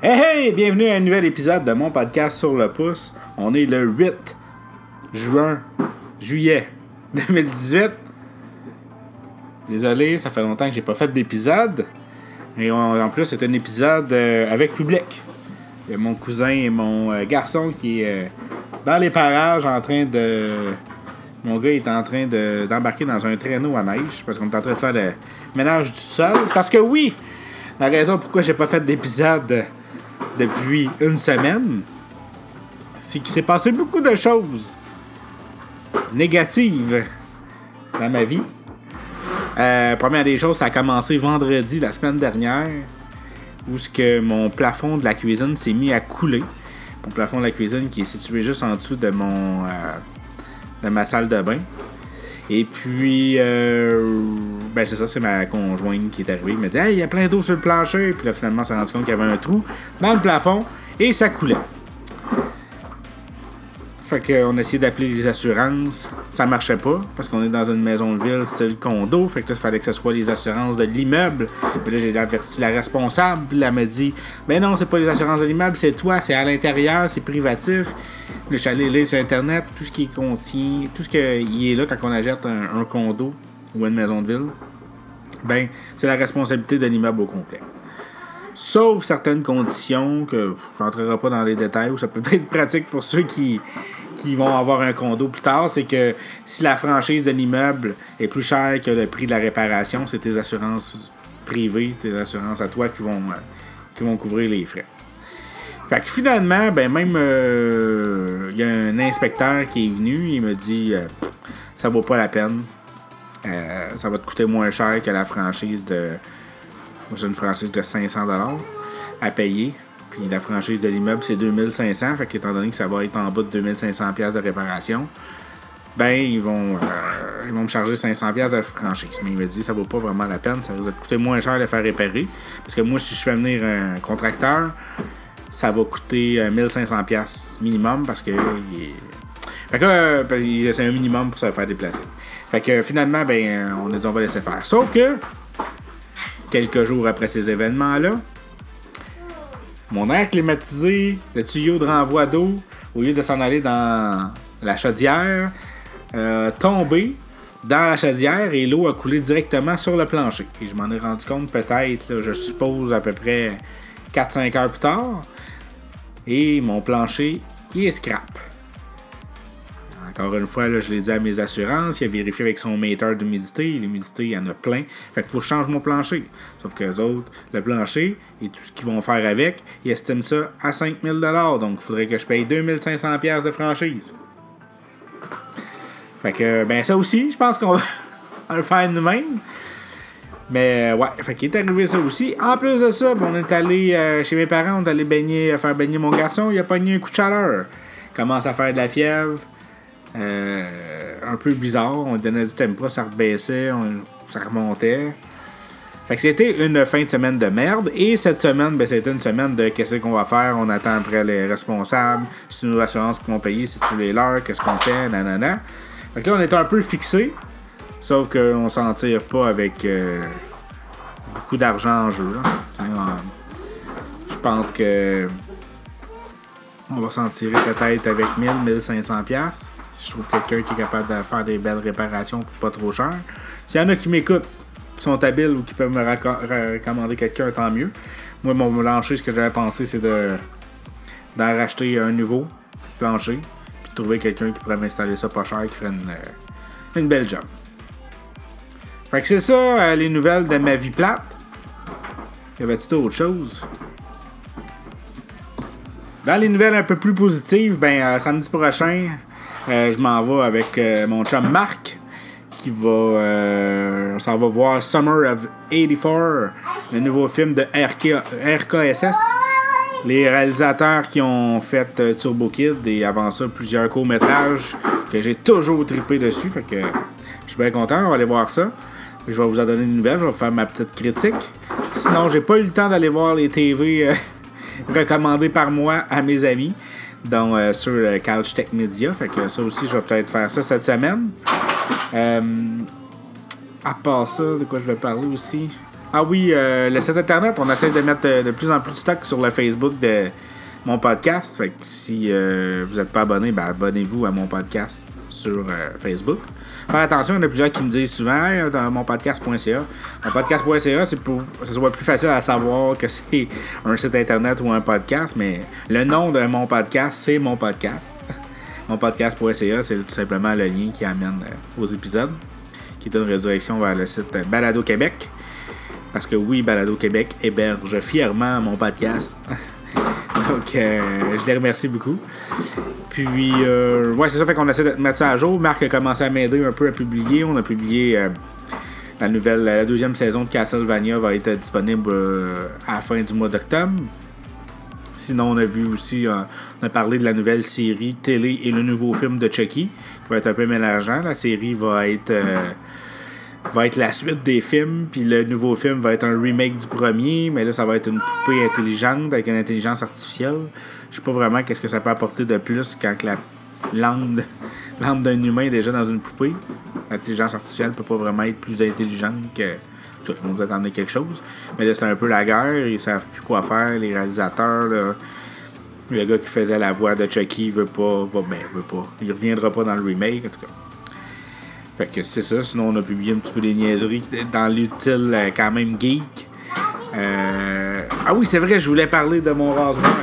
Hey hey, bienvenue à un nouvel épisode de mon podcast sur le pouce. On est le 8 juin, juillet 2018. Désolé, ça fait longtemps que j'ai pas fait d'épisode. Et en plus, c'est un épisode euh, avec public. Il y a mon cousin et mon euh, garçon qui est euh, dans les parages en train de. Mon gars est en train de- d'embarquer dans un traîneau à neige parce qu'on est en train de faire le ménage du sol. Parce que oui, la raison pourquoi j'ai pas fait d'épisode depuis une semaine, c'est qu'il s'est passé beaucoup de choses négatives dans ma vie. Euh, première des choses, ça a commencé vendredi la semaine dernière, où ce que mon plafond de la cuisine s'est mis à couler. Mon plafond de la cuisine qui est situé juste en dessous de mon euh, de ma salle de bain. Et puis, euh, ben c'est ça, c'est ma conjointe qui est arrivée. Elle m'a dit Hey, il y a plein d'eau sur le plancher. Puis là, finalement, on s'est rendu compte qu'il y avait un trou dans le plafond et ça coulait. Fait qu'on a essayé d'appeler les assurances. Ça marchait pas parce qu'on est dans une maison de ville style condo. Fait que là, il fallait que ce soit les assurances de l'immeuble. Puis là, j'ai averti la responsable. Puis elle m'a dit Ben non, c'est pas les assurances de l'immeuble, c'est toi, c'est à l'intérieur, c'est privatif. Puis je suis allé lire sur Internet tout ce qui contient, tout ce qui est là quand on achète un condo ou une maison de ville. Ben, c'est la responsabilité de l'immeuble au complet. Sauf certaines conditions que je n'entrerai pas dans les détails, ou ça peut être pratique pour ceux qui, qui vont avoir un condo plus tard, c'est que si la franchise de l'immeuble est plus chère que le prix de la réparation, c'est tes assurances privées, tes assurances à toi qui vont, euh, qui vont couvrir les frais. Fait que finalement, ben même euh, il y a un inspecteur qui est venu, il me dit euh, ça vaut pas la peine. Euh, ça va te coûter moins cher que la franchise de j'ai une franchise de 500 à payer. Puis la franchise de l'immeuble, c'est 2500. Fait qu'étant donné que ça va être en bas de 2500 pièces de réparation, ben, ils vont, euh, ils vont me charger 500 pièces de franchise. Mais il me dit, ça vaut pas vraiment la peine. Ça va te coûter moins cher de faire réparer. Parce que moi, si je fais venir un contracteur, ça va coûter euh, 1500 pièces minimum parce que fait que euh, parce que c'est un minimum pour se faire déplacer. Fait que finalement, ben, on a dit on va laisser faire. Sauf que quelques jours après ces événements-là, mon air climatisé, le tuyau de renvoi d'eau, au lieu de s'en aller dans la chaudière, euh, tombé dans la chaudière et l'eau a coulé directement sur le plancher. Et je m'en ai rendu compte peut-être, je suppose, à peu près 4-5 heures plus tard. Et mon plancher, il est scrap. Encore une fois, là, je l'ai dit à mes assurances, il a vérifié avec son metteur d'humidité. L'humidité, il y en a plein. Fait qu'il faut que je change mon plancher. Sauf que les autres, le plancher et tout ce qu'ils vont faire avec, ils estiment ça à 5000 Donc, il faudrait que je paye 2500 pièces de franchise. Fait que, ben ça aussi, je pense qu'on va le faire nous-mêmes. Mais ouais, fait qu'il est arrivé ça aussi. En plus de ça, ben, on est allé euh, chez mes parents, on est allé baigner, faire baigner mon garçon. Il a pogné un coup de chaleur. Il commence à faire de la fièvre. Euh, un peu bizarre. On donnait du tempo, ça rebaissait, ça remontait. Fait que c'était une fin de semaine de merde. Et cette semaine, ben, c'était une semaine de qu'est-ce qu'on va faire. On attend après les responsables. C'est nos assurances qui vont payer, c'est tous les leurs, qu'est-ce qu'on fait, nanana. Fait que là, on est un peu fixé. Sauf qu'on s'en tire pas avec euh, beaucoup d'argent en jeu. on- Je pense que on va s'en tirer peut-être avec 1000, 1500 pièces. Si je trouve quelqu'un qui est capable de faire des belles réparations pour pas trop cher. S'il y en a qui m'écoutent, qui sont habiles ou qui peuvent me recommander quelqu'un, tant mieux. Moi, mon plancher, ce que j'avais pensé, c'est de d'en racheter un nouveau plancher, puis trouver quelqu'un qui pourrait m'installer ça pas cher, qui ferait une, euh, une belle job. Fait que c'est ça, euh, les nouvelles de ma vie plate. Y avait-tu d'autres choses? Dans les nouvelles un peu plus positives, ben euh, samedi prochain, je m'en vais avec euh, mon chum Marc qui va euh, s'en va voir Summer of 84, le nouveau film de RK, RKSS. Les réalisateurs qui ont fait euh, Turbo Kid et avant ça plusieurs courts-métrages que j'ai toujours trippé dessus. Fait que je suis bien content, on va aller voir ça. Je vais vous en donner une nouvelle, je vais faire ma petite critique. Sinon, j'ai pas eu le temps d'aller voir les TV euh, recommandées par moi à mes amis, dont euh, sur euh, Couch Tech Media. Fait que ça aussi, je vais peut-être faire ça cette semaine. Euh, à part ça, de quoi je vais parler aussi? Ah oui, euh, le site internet, on essaie de mettre de plus en plus de stock sur le Facebook de mon podcast. Fait que si vous n'êtes pas abonné, ben abonnez-vous à mon podcast sur Facebook. Faire attention, il y en a plusieurs qui me disent souvent hey, dans mon podcast.ca. Mon podcast.ca, c'est pour que ce soit plus facile à savoir que c'est un site internet ou un podcast, mais le nom de mon podcast, c'est mon podcast. mon podcast.ca, c'est tout simplement le lien qui amène aux épisodes, qui est une résurrection vers le site Balado Québec. Parce que oui, Balado Québec héberge fièrement mon podcast. Donc, euh, je les remercie beaucoup. Puis, euh, ouais, c'est ça, fait qu'on essaie de mettre ça à jour. Marc a commencé à m'aider un peu à publier. On a publié euh, la nouvelle, la deuxième saison de Castlevania va être disponible à la fin du mois d'octobre. Sinon, on a vu aussi, on a parlé de la nouvelle série télé et le nouveau film de Chucky, qui va être un peu mélangeant. La série va être va être la suite des films, puis le nouveau film va être un remake du premier, mais là, ça va être une poupée intelligente avec une intelligence artificielle. Je sais pas vraiment qu'est-ce que ça peut apporter de plus quand la langue, d'un humain est déjà dans une poupée. L'intelligence artificielle peut pas vraiment être plus intelligente que. Tout le monde attendait quelque chose. Mais là, c'est un peu la guerre, ils savent plus quoi faire, les réalisateurs, Le gars qui faisait la voix de Chucky veut pas. Va, ben, veut pas. Il reviendra pas dans le remake, en tout cas. Fait que c'est ça. Sinon, on a publié un petit peu des niaiseries dans l'utile euh, quand même geek. Euh, ah oui, c'est vrai, je voulais parler de mon rasoir.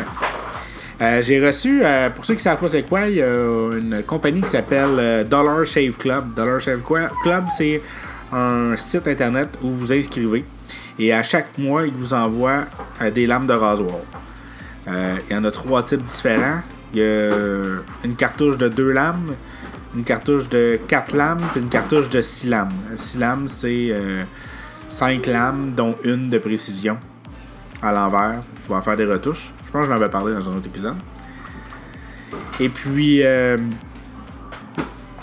Euh, j'ai reçu, pour ceux qui ne savent pas c'est quoi, il y a une compagnie qui s'appelle Dollar Shave Club. Dollar Shave Club, c'est un site internet où vous inscrivez. Et à chaque mois, ils vous envoient des lames de rasoir. il y en a trois types différents. Il y a une cartouche de deux lames, une cartouche de 4 lames puis une cartouche de 6 lames. 6 lames, c'est 5 euh, lames, dont une de précision à l'envers pour pouvoir faire des retouches. Je pense que j'en avais parlé dans un autre épisode. Et puis, euh,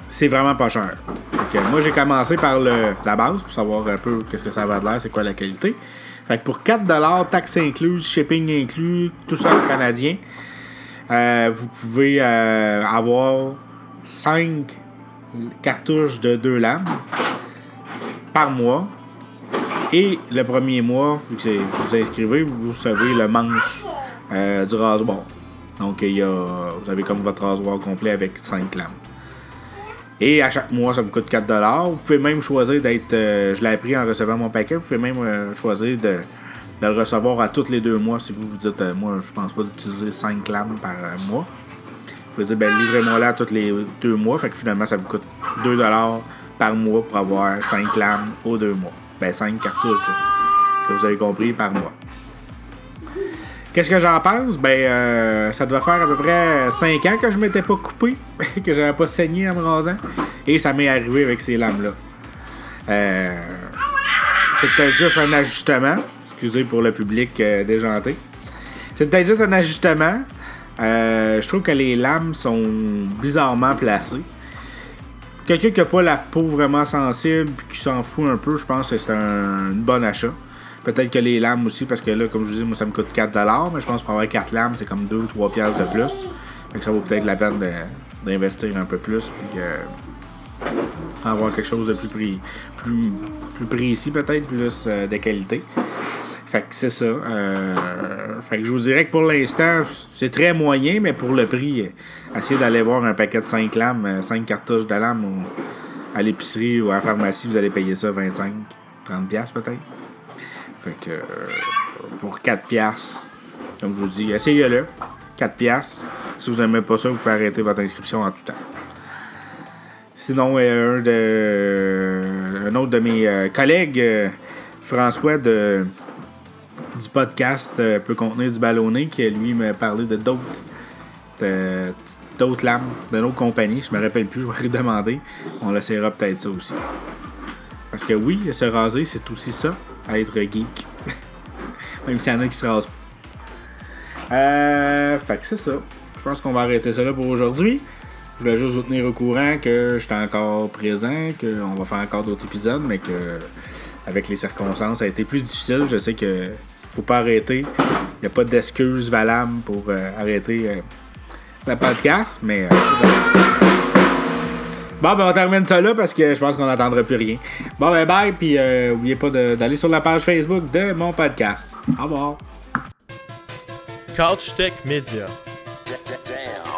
c'est vraiment pas cher. moi, j'ai commencé par le, la base pour savoir un peu qu'est-ce que ça va de l'air, c'est quoi la qualité. Fait que pour 4$, taxes incluses, shipping inclus, tout ça en canadien, euh, vous pouvez avoir 5 cartouches de 2 lames par mois. Et le premier mois, vous vous inscrivez, vous recevez le manche euh, du rasoir. Donc, il y a, vous avez comme votre rasoir complet avec 5 lames. Et à chaque mois, ça vous coûte 4$. Vous pouvez même choisir d'être. Euh, je l'ai appris en recevant mon paquet. Vous pouvez même euh, choisir de, le recevoir à tous les deux mois si vous vous dites, moi, je pense pas d'utiliser 5 lames par mois. Pouvez dire, ben, livrez-moi là tous les deux mois. Fait que finalement, ça vous coûte 2 par mois pour avoir 5 lames aux deux mois. Ben, 5 cartouches, que vous avez compris, par mois. Qu'est-ce que j'en pense? Ben, euh, ça doit faire à peu près 5 ans que je m'étais pas coupé, que j'avais pas saigné en me rasant. Et ça m'est arrivé avec ces lames-là. Euh, c'est peut-être juste un ajustement. Excusez pour le public euh, déjanté. C'est peut-être juste un ajustement. Euh, je trouve que les lames sont bizarrement placées. Quelqu'un qui n'a pas la peau vraiment sensible qui s'en fout un peu, je pense que c'est un, bon achat. Peut-être que les lames aussi, parce que là, comme je vous dis, moi ça me coûte 4$, mais je pense que pour avoir 4 lames, c'est comme 2 ou 3 piastres de plus. Donc ça vaut peut-être la peine d'investir un peu plus, puis avoir quelque chose de plus, plus, plus précis, peut-être, plus euh, de qualité. Fait que c'est ça. Euh, fait que je vous dirais que pour l'instant, c'est très moyen, mais pour le prix, essayez d'aller voir un paquet de 5 lames, 5 euh, cartouches de lames à l'épicerie ou à la pharmacie, vous allez payer ça 25, 30 pièces peut-être. Fait que euh, pour 4 pièces, comme je vous dis, essayez-le. 4 pièces. Si vous n'aimez pas ça, vous pouvez arrêter votre inscription en tout temps. Sinon, un, de, un autre de mes collègues, François de du podcast euh, peut contenir du ballonné qui, lui, m'a parlé de d'autres d'autres lames de notre compagnie. Je me rappelle plus, je vais lui demander. On l'essayera peut-être ça aussi. Parce que oui, se raser, c'est aussi ça, être geek. Même s'il y en a qui se rasent pas. Euh, fait que c'est ça. Je pense qu'on va arrêter ça là pour aujourd'hui. Je voulais juste vous tenir au courant que j'étais encore présent, qu'on va faire encore d'autres épisodes, mais que avec les circonstances, ça a été plus difficile. Je sais que faut pas arrêter. Il n'y a pas d'excuse valable pour euh, arrêter euh, le podcast, mais euh, c'est ça. Bon, ben, on termine ça là parce que je pense qu'on n'entendra plus rien. Bon, ben, bye, puis euh, n'oubliez pas d'aller sur la page Facebook de mon podcast. Au revoir. Couch Tech Media.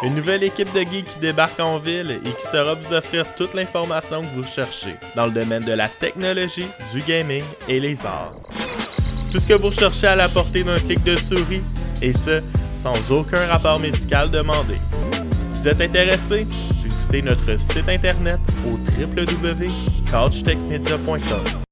Une nouvelle équipe de geeks qui débarque en ville et qui saura vous offrir toute l'information que vous cherchez dans le domaine de la technologie, du gaming et les arts. Tout ce que vous recherchez à la portée d'un clic de souris, et ce, sans aucun rapport médical demandé. Vous êtes intéressé? Visitez notre site internet au www.couchtechmedia.com.